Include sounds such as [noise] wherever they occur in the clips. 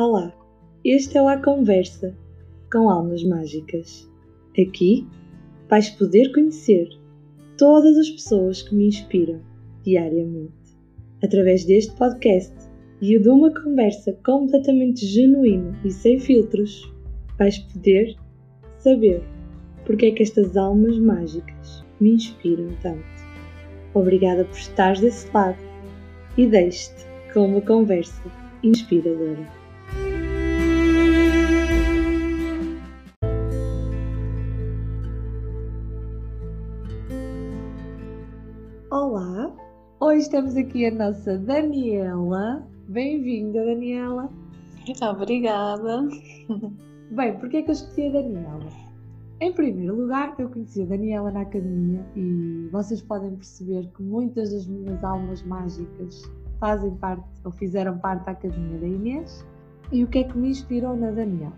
Olá, este é o A Conversa com Almas Mágicas. Aqui vais poder conhecer todas as pessoas que me inspiram diariamente. Através deste podcast e de uma conversa completamente genuína e sem filtros, vais poder saber porque é que estas almas mágicas me inspiram tanto. Obrigada por estares desse lado e deixe-te com uma conversa inspiradora. Hoje temos aqui a nossa Daniela. Bem-vinda, Daniela. Obrigada. Bem, porquê é que eu escolhi a Daniela? Em primeiro lugar, eu conheci a Daniela na academia e vocês podem perceber que muitas das minhas almas mágicas fazem parte ou fizeram parte da academia da Inês. E o que é que me inspirou na Daniela?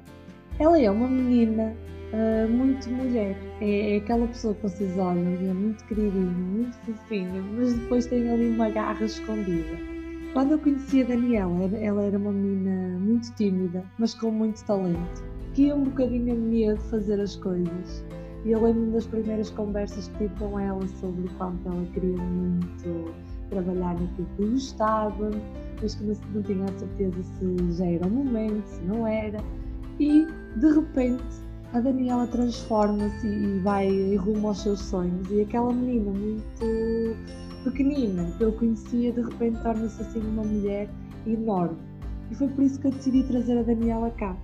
Ela é uma menina uh, muito mulher, é, é, aquela pessoa que vocês olham e é muito queridinha, muito fofinha, mas depois tem ali uma garra escondida. Quando eu conheci a Daniela, ela era uma menina muito tímida, mas com muito talento, que ia um bocadinho a medo de fazer as coisas. E eu lembro-me das primeiras conversas que tive com ela sobre o quanto ela queria muito trabalhar naquilo que gostava, mas que não tinha a certeza se já era o momento, se não era. E de repente a Daniela transforma-se e vai rumo aos seus sonhos. E aquela menina muito pequenina que eu conhecia, de repente torna-se assim uma mulher enorme. E foi por isso que eu decidi trazer a Daniela cá,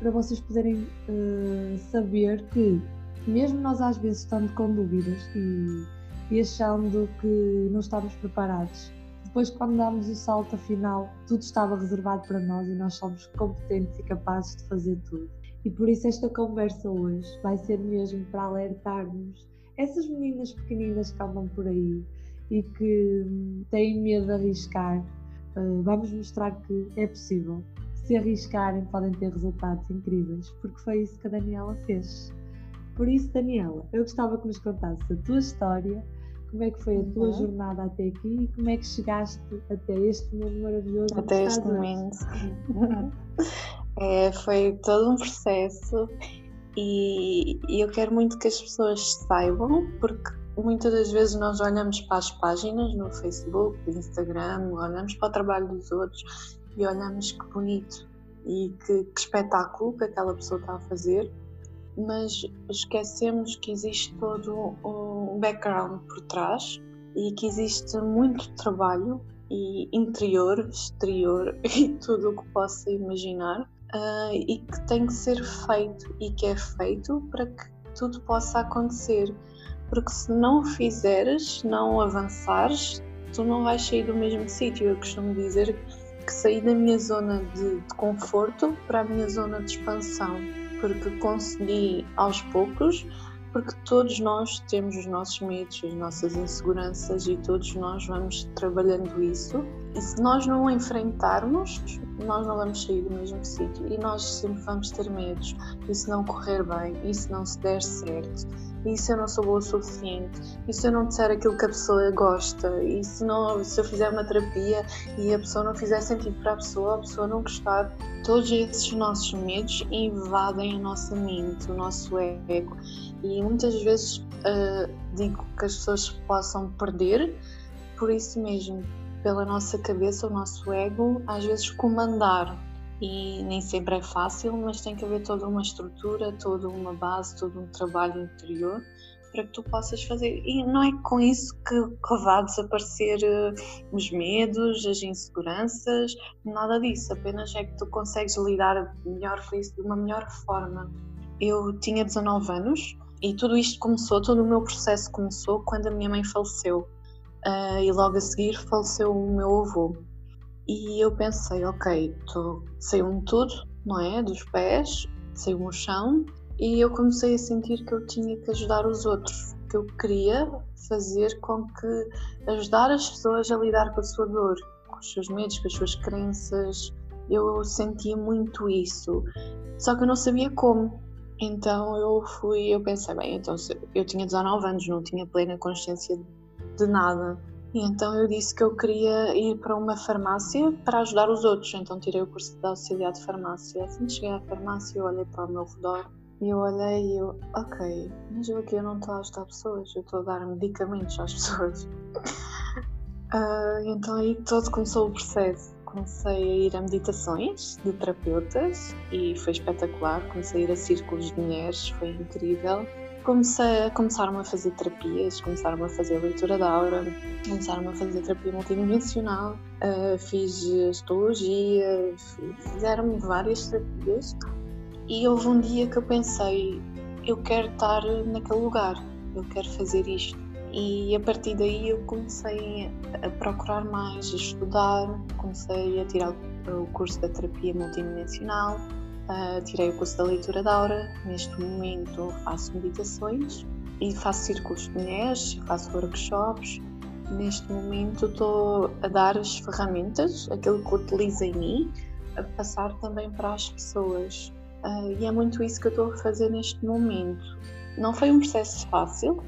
para vocês poderem uh, saber que, mesmo nós às vezes estando com dúvidas e e achando que não estávamos preparados. Depois, quando damos o salto final, tudo estava reservado para nós e nós somos competentes e capazes de fazer tudo. E por isso, esta conversa hoje vai ser mesmo para alertarmos essas meninas pequeninas que andam por aí e que hum, têm medo de arriscar. Uh, vamos mostrar que é possível. Se arriscarem, podem ter resultados incríveis, porque foi isso que a Daniela fez. Por isso, Daniela, eu gostava que nos contasse a tua história como é que foi a tua uhum. jornada até aqui e como é que chegaste até este momento maravilhoso? Até este momento. [laughs] é, foi todo um processo e, e eu quero muito que as pessoas saibam, porque muitas das vezes nós olhamos para as páginas no Facebook, no Instagram, olhamos para o trabalho dos outros e olhamos que bonito e que, que espetáculo que aquela pessoa está a fazer mas esquecemos que existe todo um background por trás e que existe muito trabalho e interior, exterior [laughs] e tudo o que possa imaginar uh, e que tem que ser feito e que é feito para que tudo possa acontecer. Porque se não fizeres, não avançares, tu não vais sair do mesmo sítio. Eu costumo dizer que saí da minha zona de, de conforto para a minha zona de expansão porque consegui aos poucos, porque todos nós temos os nossos medos, as nossas inseguranças e todos nós vamos trabalhando isso. E se nós não enfrentarmos, nós não vamos sair do mesmo sítio e nós sempre vamos ter medos. E se não correr bem, e se não se der certo, e se eu não sou boa o suficiente, e se eu não disser aquilo que a pessoa gosta, e se, não, se eu fizer uma terapia e a pessoa não fizer sentido para a pessoa, a pessoa não gostar, todos esses nossos medos invadem a nossa mente, o nosso ego. E muitas vezes uh, digo que as pessoas possam perder por isso mesmo, pela nossa cabeça, o nosso ego, às vezes comandar e nem sempre é fácil, mas tem que haver toda uma estrutura, toda uma base, todo um trabalho interior para que tu possas fazer. E não é com isso que, que vá desaparecer uh, os medos, as inseguranças, nada disso, apenas é que tu consegues lidar melhor com isso de uma melhor forma. Eu tinha 19 anos e tudo isto começou, todo o meu processo começou quando a minha mãe faleceu. Uh, e logo a seguir faleceu o meu avô. E eu pensei, ok, saiu-me tudo, não é? Dos pés, saiu-me o chão, e eu comecei a sentir que eu tinha que ajudar os outros, que eu queria fazer com que ajudar as pessoas a lidar com a sua dor, com os seus medos, com as suas crenças. Eu sentia muito isso, só que eu não sabia como. Então eu fui, eu pensei, bem, então eu tinha 19 anos, não tinha plena consciência de nada E então eu disse que eu queria ir para uma farmácia para ajudar os outros. Então tirei o curso de auxiliar de farmácia. Assim que cheguei à farmácia, eu olhei para o meu redor e eu olhei e eu, ok, mas eu aqui eu não estou a ajudar pessoas, eu estou a dar medicamentos às [laughs] pessoas. uh, então aí todo começou o processo. Comecei a ir a meditações de terapeutas e foi espetacular. Comecei a ir a círculos de mulheres, foi incrível comecei a começaram a fazer terapias, começaram a fazer leitura da aura, começaram a fazer terapia multidimensional, uh, fiz astrologia, fizeram-me várias terapias e houve um dia que eu pensei, eu quero estar naquele lugar, eu quero fazer isto. E a partir daí eu comecei a procurar mais, a estudar, comecei a tirar o curso da terapia multidimensional, Uh, tirei o curso da leitura da aura. Neste momento faço meditações e faço círculos de mulheres, faço workshops. Neste momento estou a dar as ferramentas, aquilo que utilizo em mim, a passar também para as pessoas. Uh, e é muito isso que eu estou a fazer neste momento. Não foi um processo fácil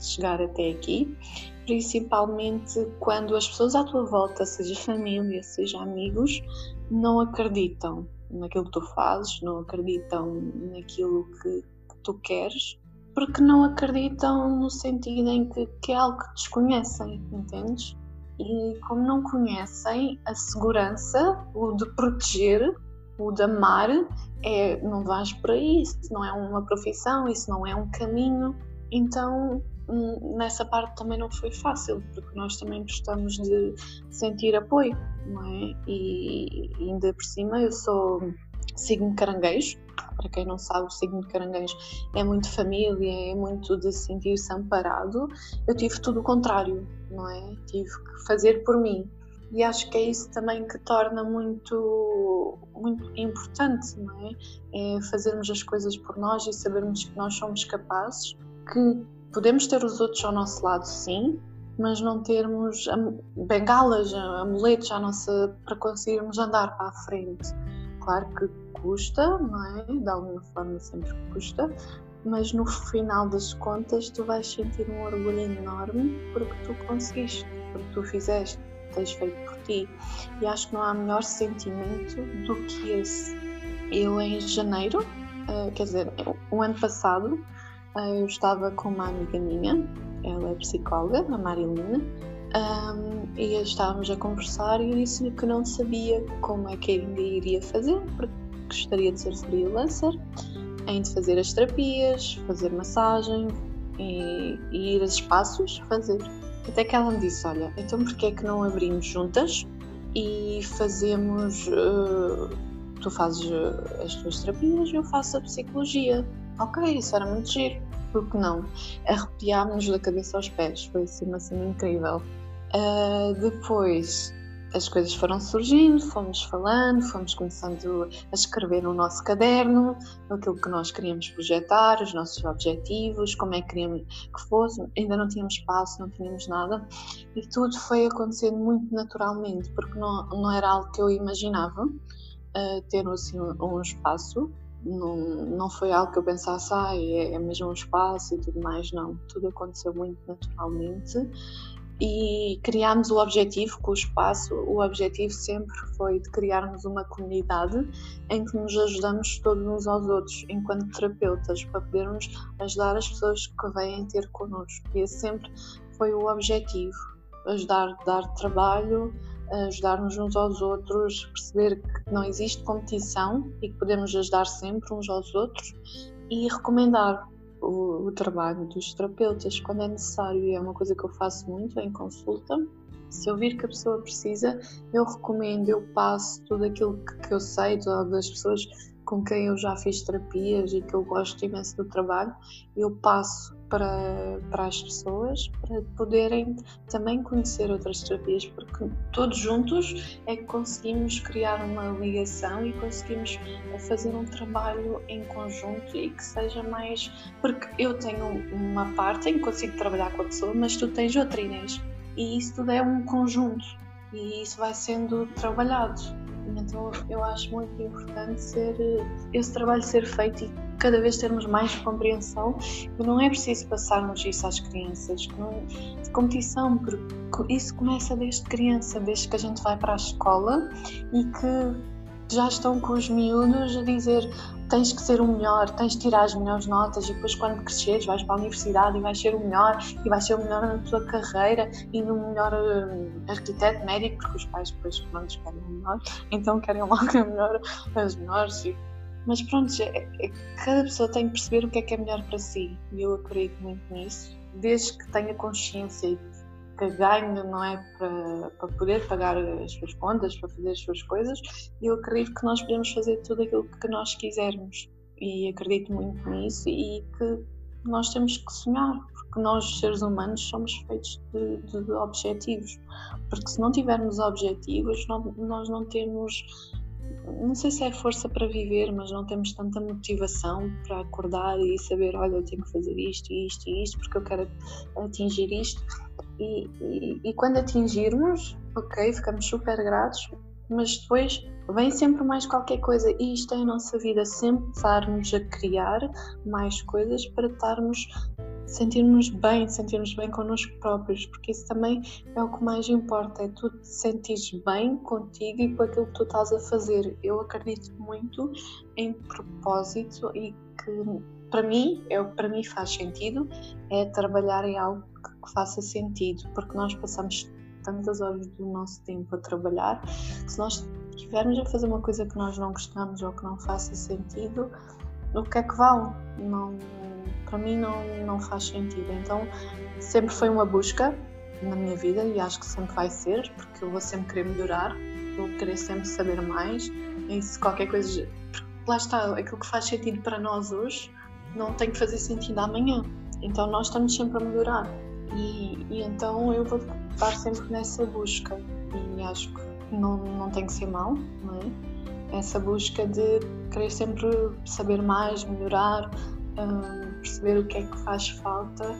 chegar até aqui, principalmente quando as pessoas à tua volta, seja família, seja amigos, não acreditam naquilo que tu fazes, não acreditam naquilo que, que tu queres, porque não acreditam no sentido em que, que é algo que desconhecem, entendes? E como não conhecem a segurança, o de proteger, o de amar, é não vais por aí, isso não é uma profissão, isso não é um caminho. Então nessa parte também não foi fácil, porque nós também gostamos de sentir apoio não é? E, e ainda por cima eu sou signo caranguejo, para quem não sabe, o signo de caranguejo é muito família, é muito de sentir-se amparado. Eu tive tudo o contrário, não é? Tive que fazer por mim. E acho que é isso também que torna muito, muito importante, não é? É fazermos as coisas por nós e sabermos que nós somos capazes, que podemos ter os outros ao nosso lado, sim, mas não termos bengalas, amuletos à nossa, para conseguirmos andar para a frente. Claro que custa, não é? De alguma forma sempre custa, mas no final das contas tu vais sentir um orgulho enorme porque tu conseguiste, porque tu fizeste, tens feito por ti. E acho que não há melhor sentimento do que esse. Eu em janeiro, uh, quer dizer, o ano passado, eu estava com uma amiga minha ela é psicóloga, a Marilina, um, e estávamos a conversar e eu disse-lhe que não sabia como é que ainda iria fazer, porque gostaria de ser freelancer, em de fazer as terapias, fazer massagem e, e ir a espaços fazer. Até que ela me disse: Olha, então porquê é que não abrimos juntas e fazemos. Uh, tu fazes uh, as tuas terapias e eu faço a psicologia. Ok, isso era muito giro porque não? Arrepiámos-nos da cabeça aos pés, foi assim uma cena incrível. Uh, depois as coisas foram surgindo, fomos falando, fomos começando a escrever no nosso caderno aquilo que nós queríamos projetar, os nossos objetivos, como é que queríamos que fosse. Ainda não tínhamos espaço, não tínhamos nada e tudo foi acontecendo muito naturalmente, porque não, não era algo que eu imaginava uh, ter assim um, um espaço não, não foi algo que eu pensasse, ah, é, é mesmo um espaço e tudo mais, não. Tudo aconteceu muito naturalmente e criámos o objetivo com o espaço. O objetivo sempre foi de criarmos uma comunidade em que nos ajudamos todos uns aos outros, enquanto terapeutas, para podermos ajudar as pessoas que vêm ter connosco. E esse sempre foi o objetivo: ajudar, dar trabalho, ajudar-nos uns aos outros, perceber que não existe competição e que podemos ajudar sempre uns aos outros e recomendar o, o trabalho dos terapeutas quando é necessário. E é uma coisa que eu faço muito em consulta. Se eu vir que a pessoa precisa, eu recomendo, eu passo tudo aquilo que, que eu sei das pessoas com quem eu já fiz terapias e que eu gosto imenso do trabalho, eu passo para, para as pessoas para poderem também conhecer outras terapias, porque todos juntos é que conseguimos criar uma ligação e conseguimos fazer um trabalho em conjunto e que seja mais. Porque eu tenho uma parte em que consigo trabalhar com a pessoa, mas tu tens outra, Inês. E isso tudo é um conjunto e isso vai sendo trabalhado. Então eu acho muito importante ser, esse trabalho ser feito e cada vez termos mais compreensão e não é preciso passarmos isso às crianças, de competição, porque isso começa desde criança, desde que a gente vai para a escola e que já estão com os miúdos a dizer tens que ser o melhor, tens de tirar as melhores notas e depois quando cresceres vais para a universidade e vais ser o melhor e vais ser o melhor na tua carreira e no melhor uh, arquiteto médico, porque os pais depois não nos querem o melhor, então querem logo a melhor, as melhores. Mas pronto, é, é, cada pessoa tem que perceber o que é que é melhor para si. E eu acredito muito nisso, desde que tenha consciência e que ganho não é para, para poder pagar as suas contas, para fazer as suas coisas, eu acredito que nós podemos fazer tudo aquilo que nós quisermos. E acredito muito nisso e que nós temos que sonhar, porque nós, seres humanos, somos feitos de, de objetivos. Porque se não tivermos objetivos, não, nós não temos não sei se é força para viver, mas não temos tanta motivação para acordar e saber, olha, eu tenho que fazer isto, isto e isto, porque eu quero atingir isto. E, e, e quando atingirmos, ok, ficamos super gratos, mas depois vem sempre mais qualquer coisa e isto é a nossa vida, sempre estarmos a criar mais coisas para estarmos sentirmos bem, sentirmos bem connosco próprios, porque isso também é o que mais importa, é tu te sentires bem contigo e com aquilo que tu estás a fazer. Eu acredito muito em propósito e que para mim, é o que para mim faz sentido, é trabalhar em algo que faça sentido, porque nós passamos tantas horas do nosso tempo a trabalhar, se nós estivermos a fazer uma coisa que nós não gostamos ou que não faça sentido, o que é que vale? Não, para mim não, não faz sentido. Então sempre foi uma busca na minha vida e acho que sempre vai ser, porque eu vou sempre querer melhorar, vou querer sempre saber mais. E se qualquer coisa. Lá está, aquilo que faz sentido para nós hoje não tem que fazer sentido amanhã. Então nós estamos sempre a melhorar. E, e então eu vou estar sempre nessa busca. E acho que não, não tem que ser mal, não é? Essa busca de querer sempre saber mais, melhorar, um, perceber o que é que faz falta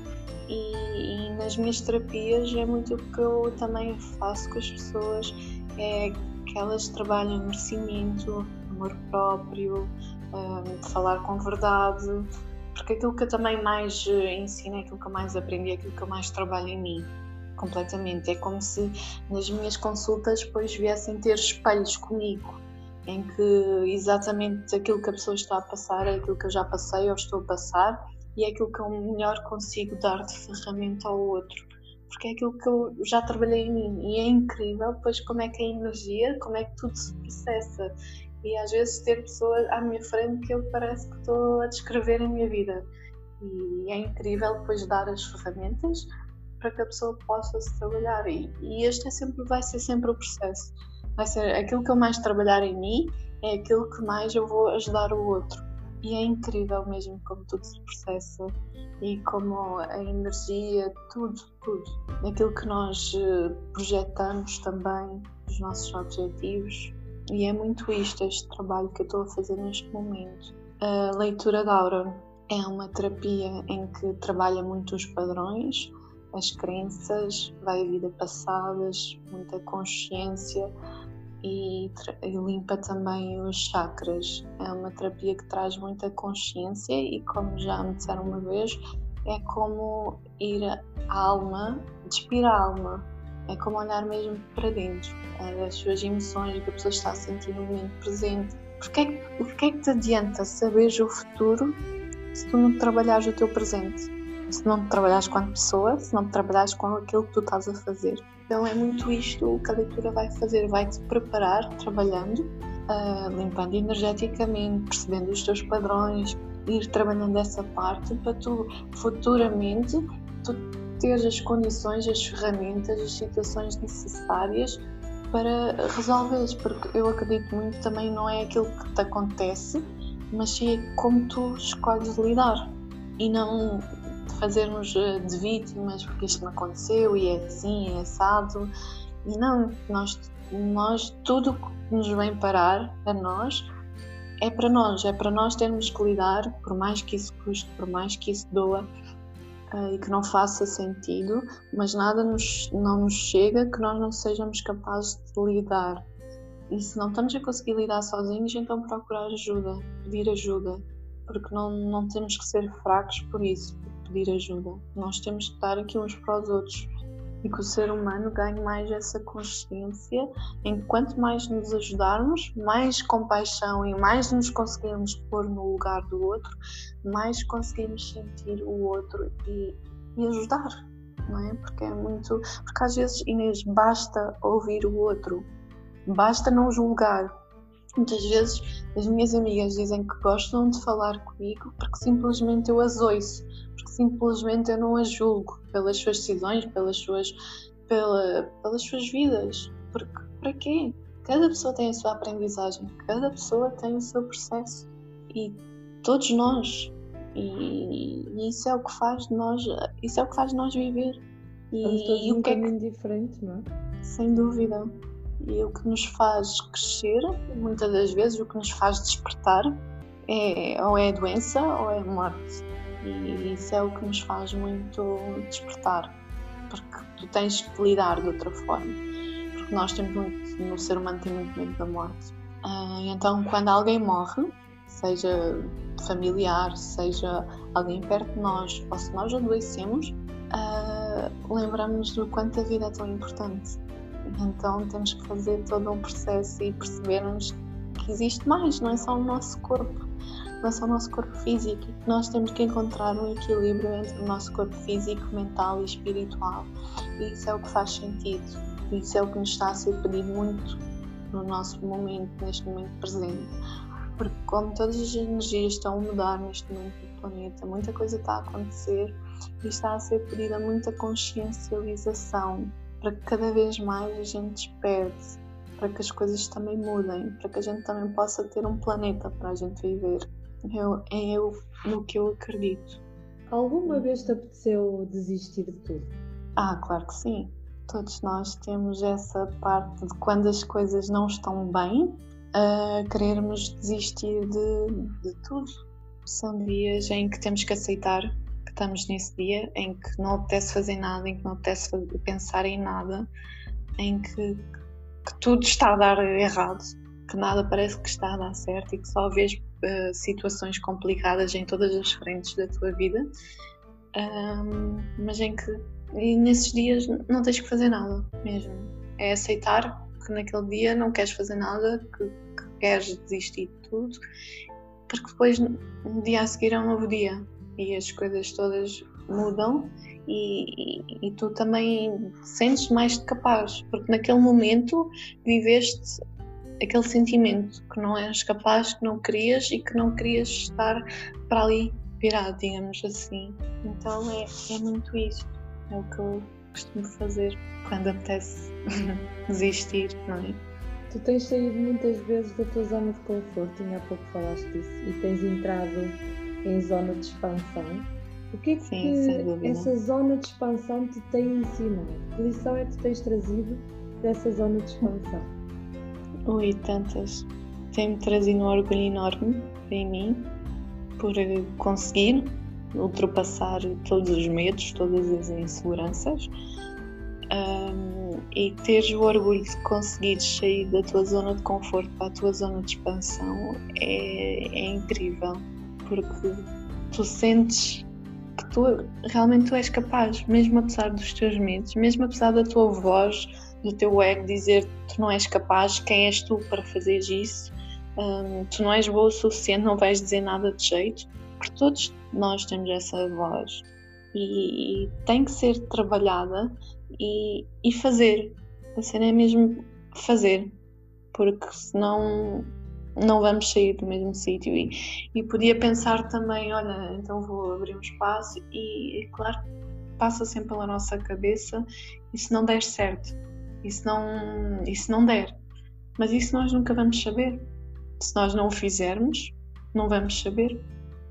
e, e, nas minhas terapias é muito o que eu também faço com as pessoas é que elas trabalham merecimento, amor próprio, um, de falar com verdade, porque aquilo que eu também mais eh, ensino é aquilo que eu mais aprendi, é aquilo que eu mais trabalho em mim completamente. É como se nas minhas consultas depois viessem ter espelhos comigo em que exatamente aquilo que a pessoa está a passar é aquilo que eu já passei ou estou a passar e é aquilo que eu melhor consigo dar de ferramenta ao outro. Porque é aquilo que eu já trabalhei em mim e é incrível, pois como é que a energia, como é que tudo se processa. E às vezes ter pessoas à minha frente que eu parece que estou a descrever a minha vida. E é incrível depois dar as ferramentas para que a pessoa possa se trabalhar. E, e este é sempre, vai ser sempre o processo vai ser aquilo que eu mais trabalhar em mim, é aquilo que mais eu vou ajudar o outro. E é incrível mesmo como tudo se processa e como a energia, tudo, tudo. Aquilo que nós eh, projetamos também, os nossos objetivos. E é muito isto, este trabalho que eu estou a fazer neste momento. A leitura da aura é uma terapia em que trabalha muito os padrões, as crenças, vai a vida passadas, muita consciência, e, limpa também os chakras. É uma terapia que traz muita consciência e, como já me disseram uma vez, é como ir à alma, despir a alma. É como olhar mesmo para dentro, as suas emoções, o que a pessoa está a sentir no momento presente. Porque é que, o que é que te adianta saber o futuro se tu não trabalhares o teu presente? Se não trabalhares com a pessoa, se não trabalhares com aquilo que tu estás a fazer. Então é muito isto que a leitura vai fazer, vai-te preparar trabalhando, uh, limpando energeticamente, percebendo os teus padrões, ir trabalhando essa parte para tu futuramente tu teres as condições, as ferramentas, as situações necessárias para resolveres, porque eu acredito muito também não é aquilo que te acontece, mas sim é como tu escolhes lidar. E não fazermos eh, de vítimas porque isto me aconteceu e é assim, é assado. E não, nós, nós tudo que nos vem parar a nós é para nós, é para nós termos que lidar, por mais que isso custe, por mais que isso doa uh, e que não faça sentido, mas nada nos, não nos chega que nós não sejamos capazes de lidar. E se não estamos a conseguir lidar sozinhos, então procurar ajuda, pedir ajuda porque não, não temos que ser fracos por isso, pedir ajuda. Nós temos que estar aqui uns para os outros e que o ser humano ganhe mais essa consciência em que quanto mais nos ajudarmos, mais compaixão e mais nos conseguimos pôr no lugar do outro, mais conseguimos sentir o outro e, e ajudar, não é? Porque é muito. Porque às vezes, Inês, basta ouvir o outro, basta não julgar. Muitas vezes as minhas amigas dizem que gostam de falar comigo porque simplesmente eu as ouço simplesmente eu não a julgo pelas suas decisões, pelas suas, pela, pelas suas vidas. Porque para quê? Cada pessoa tem a sua aprendizagem, cada pessoa tem o seu processo e todos nós. E, e isso é o que faz de nós, isso é o que faz de nós viver. E, e o que é que, diferente, não é? Sem dúvida. E o que nos faz crescer, muitas das vezes, o que nos faz despertar, é, ou é a doença ou é a morte. E isso é o que nos faz muito despertar, porque tu tens que lidar de outra forma. Porque nós temos muito, no ser humano tem muito medo da morte. Uh, então, quando alguém morre, seja familiar, seja alguém perto de nós, ou se nós adoecemos, uh, lembramos do quanto a vida é tão importante. Então, temos que fazer todo um processo e percebermos que existe mais, não é só o nosso corpo relação ao nosso corpo físico nós temos que encontrar um equilíbrio entre o nosso corpo físico, mental e espiritual. E isso é o que faz sentido. Isso é o que nos está a ser pedido muito no nosso momento, neste momento presente. Porque, como todas as energias estão a mudar neste momento do planeta, muita coisa está a acontecer e está a ser pedida muita consciencialização para que cada vez mais a gente desperte, para que as coisas também mudem, para que a gente também possa ter um planeta para a gente viver. Eu, é eu no que eu acredito. Alguma vez te apeteceu desistir de tudo? Ah, claro que sim. Todos nós temos essa parte de quando as coisas não estão bem, uh, querermos desistir de, de tudo. São dias em que temos que aceitar que estamos nesse dia, em que não apetece fazer nada, em que não apetece pensar em nada, em que, que tudo está a dar errado, que nada parece que está a dar certo e que só vês uh, situações complicadas em todas as frentes da tua vida, um, mas em que nesses dias não tens que fazer nada mesmo. É aceitar que naquele dia não queres fazer nada, que, que queres desistir de tudo, porque depois no dia a seguir é um novo dia e as coisas todas mudam e, e, e, tu também sentes mais capaz, porque naquele momento viveste aquele sentimento que não eras capaz, que não querias e que não querias estar para ali virado, digamos assim. Então é, é muito isso. É o que eu costumo fazer quando apetece [laughs] desistir, não é? Tu tens saído muitas vezes da tua zona de conforto, e há pouco falaste disso, e tens entrado em zona de expansão. O que é que Sim, essa zona de expansão te tem ensinado? Que lição é que tu tens trazido dessa zona de expansão? Ui, tantas. Tem-me trazido um orgulho enorme em mim por conseguir ultrapassar todos os medos, todas as inseguranças um, e teres o orgulho de conseguir sair da tua zona de conforto para a tua zona de expansão é, é incrível porque tu sentes que tu realmente tu és capaz, mesmo apesar dos teus medos, mesmo apesar da tua voz do teu ego dizer tu não és capaz, quem és tu para fazer isso, um, tu não és boa o suficiente, não vais dizer nada de jeito, porque todos nós temos essa voz. E, e tem que ser trabalhada e, e fazer. A cena é mesmo fazer, porque senão não vamos sair do mesmo sítio. E, e podia pensar também: olha, então vou abrir um espaço, e, e claro, passa sempre pela nossa cabeça, e se não der certo, e se não, e se não der. Mas isso nós nunca vamos saber. Se nós não o fizermos, não vamos saber.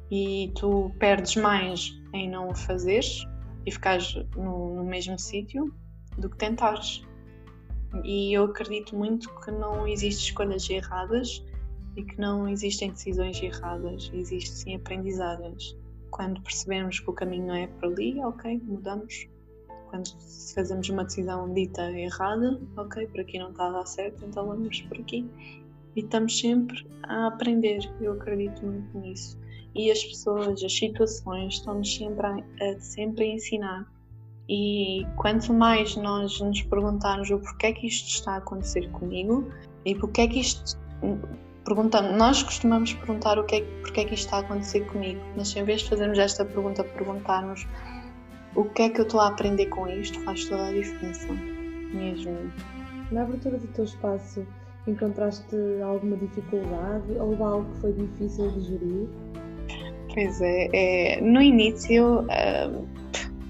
E tu perdes mais em não o fazeres e ficares no, no mesmo sítio do que tentares. E eu acredito muito que não existem escolhas erradas e que não existem decisões erradas, existem sim aprendizagens. Quando percebemos que o caminho não é para ali, ok, mudamos quando fazemos uma decisão dita errada, ok, por aqui não está a dar certo, então vamos por aqui. E estamos sempre a aprender, eu acredito muito nisso. e as pessoas, as situações estão-nos sempre a, a, sempre a ensinar. E quanto mais nós nos perguntarmos o porquê é que isto está a acontecer comigo e porquê é que isto. Perguntamos, nós costumamos perguntar o que é, porquê é que isto está a acontecer comigo, mas em vez de fazermos esta pergunta, perguntarmos o que é que eu estou a aprender com isto, faz toda a diferença, mesmo. Na abertura do teu espaço, encontraste alguma dificuldade ou algo que foi difícil de gerir? Pois é, é no início uh,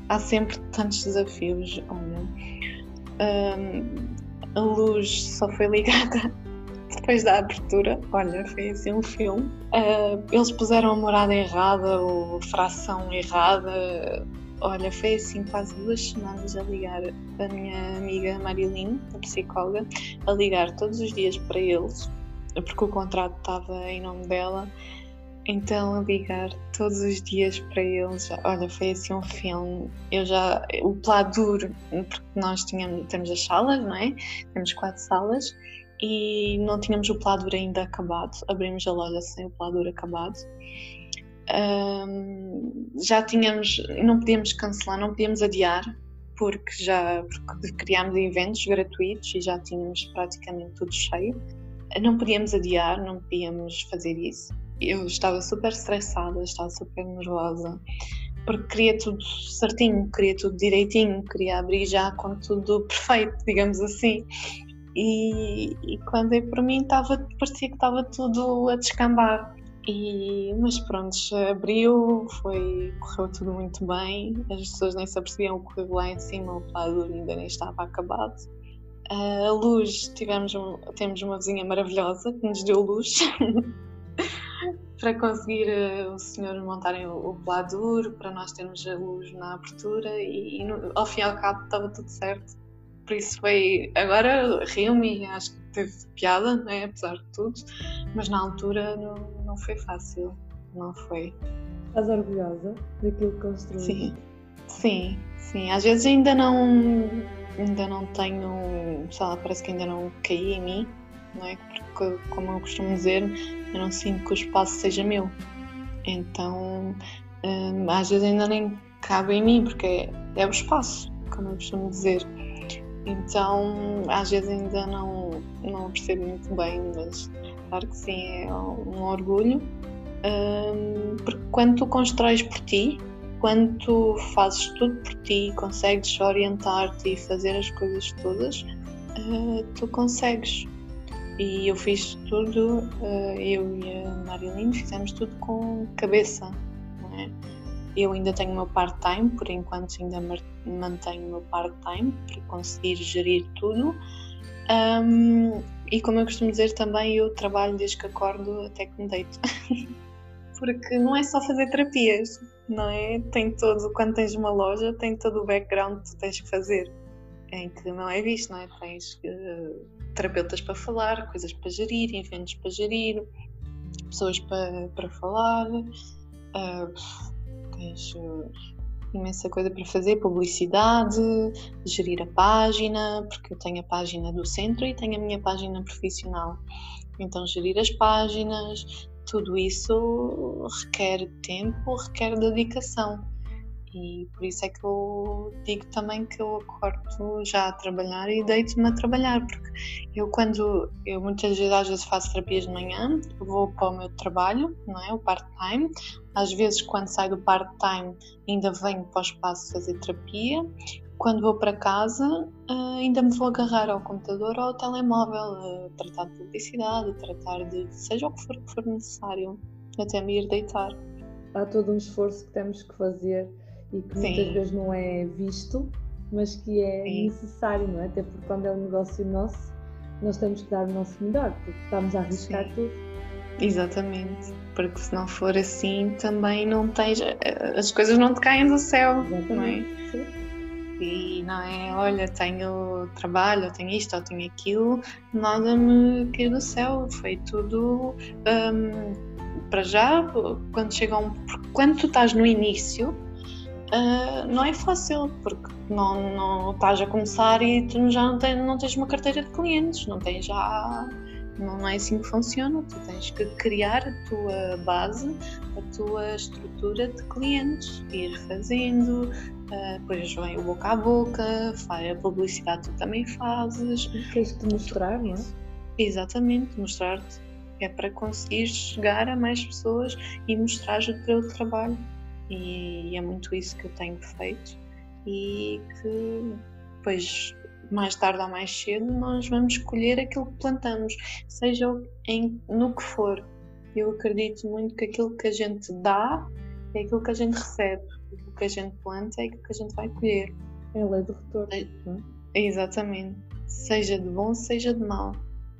há sempre tantos desafios. Olha, uh, a luz só foi ligada [laughs] depois da abertura. Olha, foi assim um filme. Uh, eles puseram a morada errada ou fração errada. Olha, foi assim quase duas semanas a ligar a minha amiga Marilyn, a psicóloga, a ligar todos os dias para eles, porque o contrato estava em nome dela então, a ligar todos os dias para eles, olha, foi assim um filme. Eu já, o Pladur, porque nós tínhamos, temos as salas, não é? Temos quatro salas e não tínhamos o Pladur ainda acabado. Abrimos a loja sem o Pladur acabado. Um, já tínhamos, não podíamos cancelar, não podíamos adiar, porque já porque criámos eventos gratuitos e já tínhamos praticamente tudo cheio. Não podíamos adiar, não podíamos fazer isso eu estava super estressada, estava super nervosa, porque queria tudo certinho, queria tudo direitinho, queria abrir já com tudo perfeito, digamos assim. E, e quando é por mim estava, parecia que estava tudo a descambar. E, mas pronto, abriu, foi, correu tudo muito bem, as pessoas nem se apercebiam que lá em cima o plano ainda nem estava acabado. A luz, tivemos, temos uma vizinha maravilhosa que nos deu luz. [laughs] para conseguir uh, o senhor montarem o, o pladur, para nós termos a luz na abertura e, e no, ao fim e ao cabo estava tudo certo. Por isso foi. Agora rio-me e acho que teve piada, né, apesar de tudo, mas na altura não, não foi fácil. Não foi. Estás orgulhosa daquilo que construíste? Sim, sim, sim. Às vezes ainda não. Ainda não tenho. Sei lá, parece que ainda não caí em mim, não é? Porque, como eu costumo dizer, eu não sinto que o espaço seja meu. Então, hum, às vezes ainda nem cabe em mim, porque é, é o espaço, como eu costumo dizer. Então, às vezes ainda não, não percebo muito bem, mas claro que sim, é um orgulho. Um, porque quando tu constróis por ti, quando tu fazes tudo por ti, consegues orientar-te e fazer as coisas todas, uh, tu consegues. E eu fiz tudo, eh, eu e a Marilyn fizemos tudo com cabeça, não é? Eu ainda tenho o meu part-time, por enquanto ainda mantenho o meu part-time para conseguir gerir tudo. Um, e como eu costumo dizer também, eu trabalho desde que acordo até que me deito. [laughs] Porque não é só fazer terapias, não é? Tem todo, quando tens uma loja, tem todo o background que tu tens que fazer, em que não é visto, não é? Tens que terapeutas para falar, coisas para gerir, eventos para gerir, pessoas para, para falar, uh, tens uh, imensa coisa para fazer, publicidade, gerir a página, porque eu tenho a página do centro e tenho a minha página profissional. Então, gerir as páginas, tudo isso requer tempo, requer dedicação. E por isso é que eu digo também que eu acordo já a trabalhar e deito-me a trabalhar, porque eu quando eu muitas vezes às vezes faço terapias de manhã, vou para o meu trabalho, não é? O part-time. Às vezes quando saio do part-time ainda venho para o espaço fazer terapia. Quando vou para casa ainda me vou agarrar ao computador ou ao telemóvel, tratar de publicidade, tratar de seja o que for que for necessário, até me ir deitar. Há todo um esforço que temos que fazer e que Sim. muitas vezes não é visto, mas que é Sim. necessário, não é? Até porque quando é um negócio nosso, nós temos que dar o nosso melhor, porque estamos a arriscar Sim. tudo. Exatamente, porque se não for assim também não tens. as coisas não te caem do céu, Exatamente. não é? Sim. E não é, olha, tenho trabalho, tenho isto, ou tenho aquilo, nada me caiu do céu, foi tudo um, para já, quando chega um. Quando tu estás no início, uh, não é fácil, porque não, não estás a começar e tu já não tens, não tens uma carteira de clientes, não tens já Não, não é assim que funciona. Tu tens que criar a tua base, a tua estrutura de clientes, ir fazendo, uh, depois vem o boca a boca, faz a publicidade tu também fazes. Tens de mostrar, não é? Exatamente, mostrar-te. É para conseguir chegar a mais pessoas e mostrar o teu trabalho. E, é muito isso que eu tenho feito e que depois mais tarde ou mais cedo, nós vamos colher aquilo que plantamos, seja em, no que for. Eu acredito muito que aquilo que a gente dá é aquilo que a gente recebe, aquilo que a gente planta é aquilo que a gente vai colher. É a lei do retorno. É, é? Exatamente. Seja de bom, seja de mau.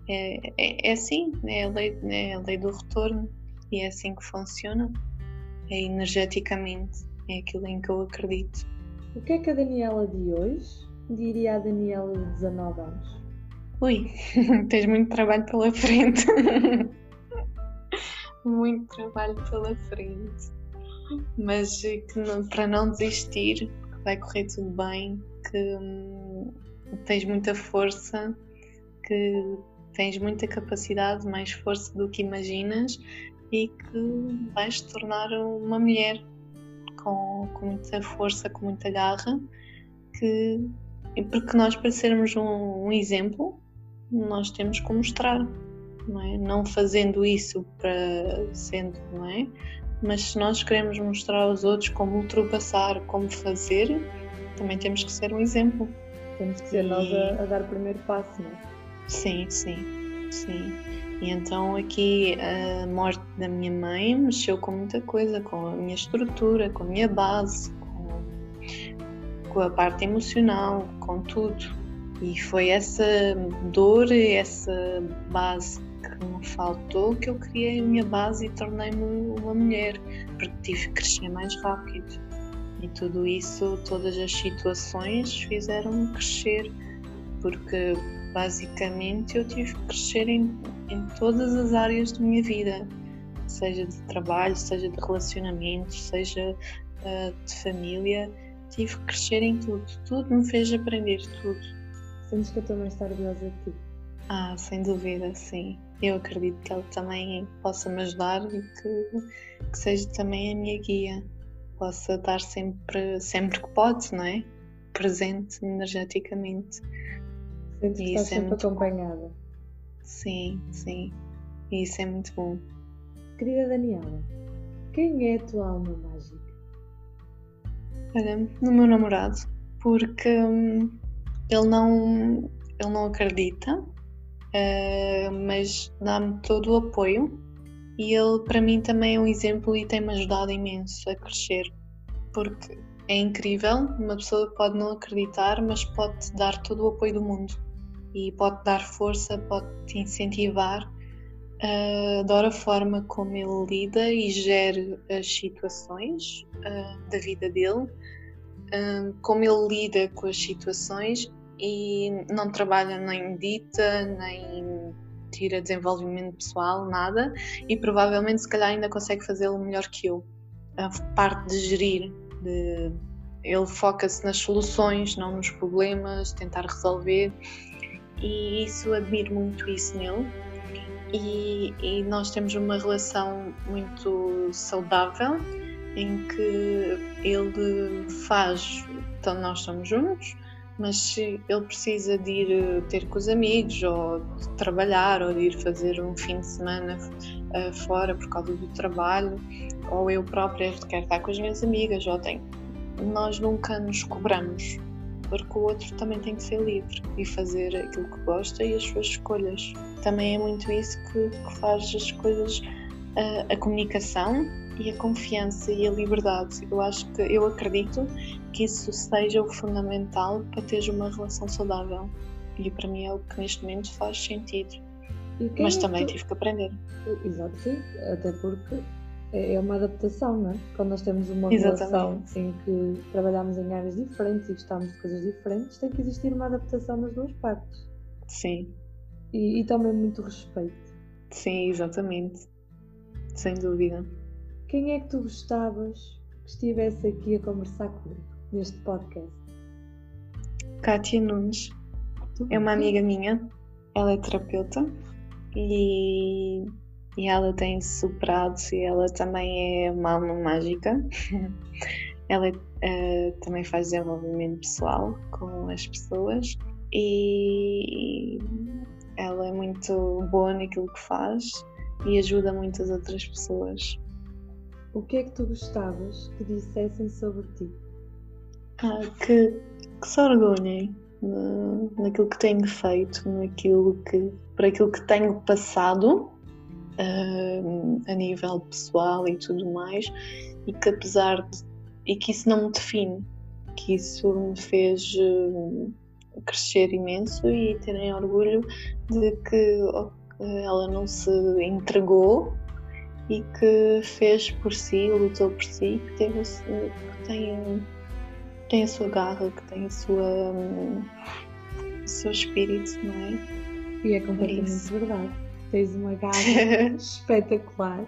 É, é, é assim, é a, lei, é a lei do retorno e é assim que funciona. É energeticamente, é aquilo em que eu acredito. O que é que a Daniela de hoje diria a Daniela de 19 anos? Ui, [laughs] tens muito trabalho pela frente. [laughs] muito trabalho pela frente. Mas que não, para não desistir, que vai correr tudo bem, que hum, tens muita força, que tens muita capacidade, mais força do que imaginas e que vais te tornar uma mulher com, com muita força, com muita garra, que porque nós, para sermos um, um exemplo, nós temos que mostrar, não é? Não fazendo isso para sendo, não é? Mas se nós queremos mostrar aos outros como ultrapassar, como fazer, também temos que ser um exemplo. Temos que ser e... nós a, a, dar o primeiro passo, não é? Sim, sim, sim. E então aqui a morte da minha mãe mexeu com muita coisa, com a minha estrutura, com a minha base, com a parte emocional, com tudo. E foi essa dor, essa base que me faltou que eu criei a minha base e tornei-me uma mulher, porque tive que crescer mais rápido. E tudo isso, todas as situações fizeram-me crescer, porque basicamente eu tive que crescer em, em todas as áreas da minha vida, seja de trabalho, seja de relacionamentos, seja uh, de família tive que crescer em tudo. Tudo me fez aprender tudo. Sentes que eu também estou orgulhosa de ti? Ah, sem dúvida, sim. Eu acredito que ele também possa me ajudar e que, que seja também a minha guia. Possa estar sempre, sempre que pode, não é? Presente energeticamente. Sentes que estás é sempre acompanhada. Bom. Sim, sim. E isso é muito bom. Querida Daniela, quem é a tua alma mágica? Olha, no meu namorado, porque hum, ele não, ele não acredita, uh, mas dá-me todo o apoio e ele para mim também é um exemplo e tem-me ajudado imenso a crescer, porque é incrível, uma pessoa pode não acreditar, mas pode dar todo o apoio do mundo e pode dar força, pode te incentivar. Uh, adoro a forma como ele lida e gera as situações uh, da vida dele como ele lida com as situações e não trabalha nem medita, nem tira desenvolvimento pessoal, nada, e provavelmente se calhar ainda consegue fazê-lo melhor que eu. A parte de gerir, de, ele foca-se nas soluções, não nos problemas, tentar resolver, e isso admiro muito isso nele. E, e nós temos uma relação muito saudável em que ele faz, então nós estamos juntos, mas se ele precisa de ir eh, ter com os amigos, ou de trabalhar, ou de ir fazer um fim de semana uh, fora por causa do trabalho, ou eu própria quero estar com as minhas amigas, ou tenho. Nós nunca nos cobramos, porque o outro também tem que ser livre e fazer aquilo que gosta e as suas escolhas. Também é muito isso que, que faz as coisas, uh, a comunicação e a confiança e a liberdade. Eu acho que eu acredito que isso seja o fundamental para teres uma relação saudável. E para mim é o que neste momento faz sentido. Mas é também tive que aprender. Exato, sim. Até porque é, é uma adaptação, não é? Quando nós temos uma Exatamente. relação em que trabalhamos em áreas diferentes e gostamos de coisas diferentes, tem que existir uma adaptação das duas partes. Sim. E, e também muito respeito. Sim, exatamente. Sem dúvida. Quem é que tu gostavas que estivesse aqui a conversar comigo neste podcast? Kátia Nunes. é uma amiga minha, ela é terapeuta e, e ela tem superado e ela também é uma alma mágica. [laughs] ela uh, também faz desenvolvimento pessoal com as pessoas e ela é muito boa naquilo que faz e ajuda muitas outras pessoas. O que é que tu gostavas que dissessem sobre ti? Ah, que, que se orgulhem naquilo que tenho feito, naquilo que, por aquilo que tenho passado uh, a nível pessoal e tudo mais, e que apesar de. e que isso não me define, que isso me fez uh, crescer imenso e terem orgulho de que ela não se entregou e que fez por si, lutou por si, que, teve, que tem, tem a sua garra, que tem a sua, o seu espírito, não é? E é completamente é verdade. Tens uma garra [laughs] espetacular.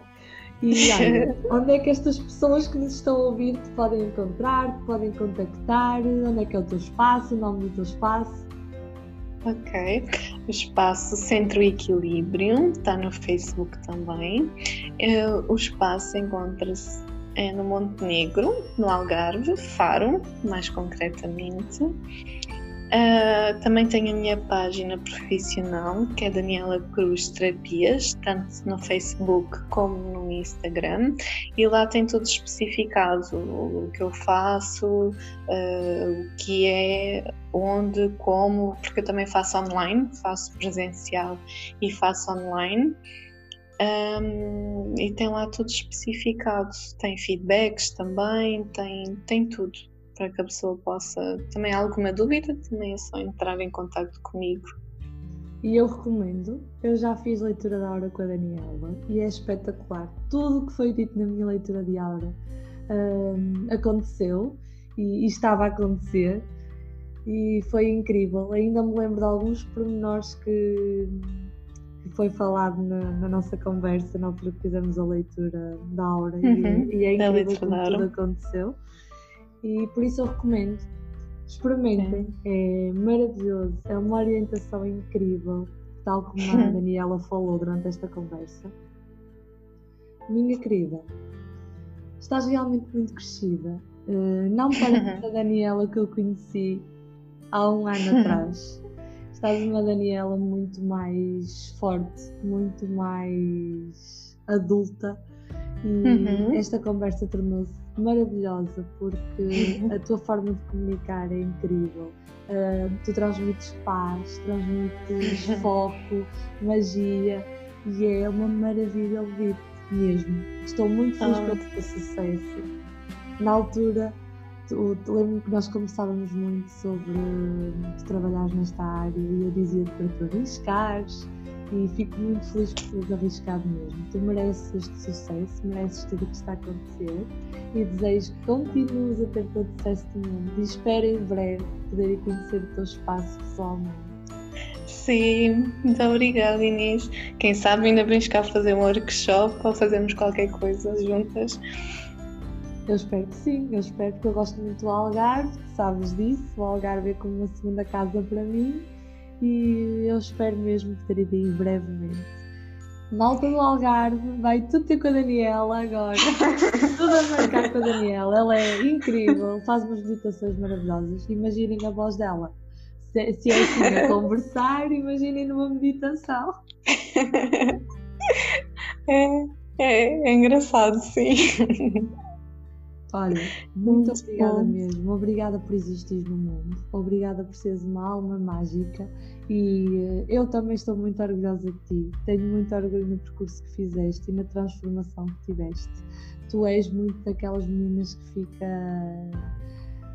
E olha, [laughs] onde é que estas pessoas que nos estão a ouvir te podem encontrar, te podem contactar? Onde é que é o teu espaço, o nome do teu espaço? Ok. O espaço Centro Equilíbrio está no Facebook também. Eh, o espaço encontra-se é, no Montenegro, no Algarve, Faro, mais concretamente. Uh, também tenho a minha página profissional, que é Daniela Cruz Terapias, tanto no Facebook como no Instagram, e lá tem tudo especificado o que eu faço, uh, o que é, onde, como, porque eu também faço online, faço presencial e faço online. Um, e tem lá tudo especificado, tem feedbacks também, tem, tem tudo para que a pessoa possa também alguma dúvida, também é só entrar em contato comigo. E eu recomendo, eu já fiz leitura da aura com a Daniela e é espetacular. Tudo o que foi dito na minha leitura de aura um, aconteceu e, e, estava a acontecer e foi incrível. Ainda me lembro de alguns pormenores que, que foi falado na, na, nossa conversa na altura que fizemos a leitura da aura uhum, e, e, é incrível como tudo aconteceu e por isso eu recomendo. Experimentem, é. é maravilhoso, é uma orientação incrível, tal como a [laughs] Daniela falou durante esta conversa. Minha querida, estás realmente muito crescida. Uh, não parece [laughs] a Daniela que eu conheci há um ano [laughs] atrás. Estás uma Daniela muito mais forte, muito mais adulta e uhum. esta conversa tornou-se maravilhosa porque [laughs] a tua forma de comunicar é incrível. Uh, tu transmites paz, transmites [laughs] foco, magia e é uma maravilha ouvir-te mesmo. Estou muito feliz pelo teu sucesso. Na altura, lembro-me que nós conversávamos muito sobre tu trabalhares nesta área e eu dizia-te para tu arriscares e fico muito feliz por teres arriscado mesmo. Tu mereces este sucesso, mereces tudo o que está a acontecer e desejo que continues a ter todo o sucesso do mundo e espero em breve poder ir conhecer o teu espaço pessoalmente. Sim, muito obrigada Inês. Quem sabe ainda vens cá fazer um workshop ou fazermos qualquer coisa juntas. Eu espero que sim, eu espero que eu gosto muito do Algarve, sabes disso, o Algarve é como uma segunda casa para mim e eu espero mesmo ter ido aí brevemente. Malta do Algarve, vai tudo ter com a Daniela agora. [laughs] tudo a marcar com a Daniela. Ela é incrível, faz umas meditações maravilhosas. Imaginem a voz dela. Se, se é assim a conversar, imaginem numa meditação. É, é, é engraçado, sim. [laughs] Olha, muito, muito obrigada bom. mesmo. Obrigada por existir no mundo. Obrigada por seres uma alma mágica. E uh, eu também estou muito orgulhosa de ti. Tenho muito orgulho no percurso que fizeste e na transformação que tiveste. Tu és muito daquelas meninas que fica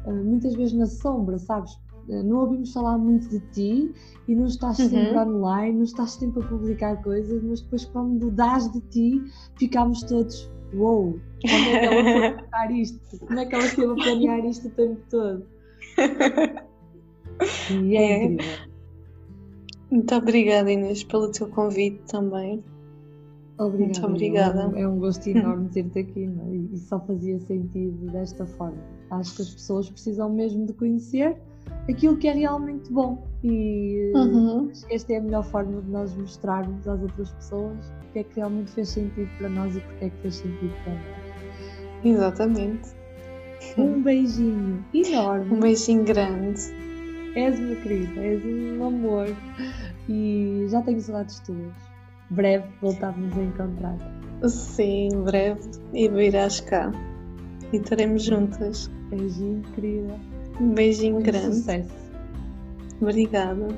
uh, muitas vezes na sombra, sabes? Uh, não ouvimos falar muito de ti e não estás uhum. sempre online, não estás sempre a publicar coisas, mas depois quando dás de ti, ficamos todos uou, como é que ela foi [laughs] isto? Como é que ela esteve a planear isto o tempo todo? E é, é. incrível. Muito obrigada, Inês, pelo teu convite também. Obrigada. Muito obrigada. É um gosto enorme [laughs] ter-te aqui é? e só fazia sentido desta forma. Acho que as pessoas precisam mesmo de conhecer aquilo que é realmente bom. E Uhum. acho que esta é a melhor forma de nós mostrarmos às outras pessoas o que é que realmente fez sentido para nós e porque é que fez sentido para nós. Exatamente. Um beijinho enorme. Um beijinho grande. És uma querida, és um amor e já tenho saudades tuas. Breve voltarmos a encontrar. Sim, breve. E virás cá. E estaremos juntas. Beijinho, querida. Um beijinho Muito grande. Sucesso. Obrigada.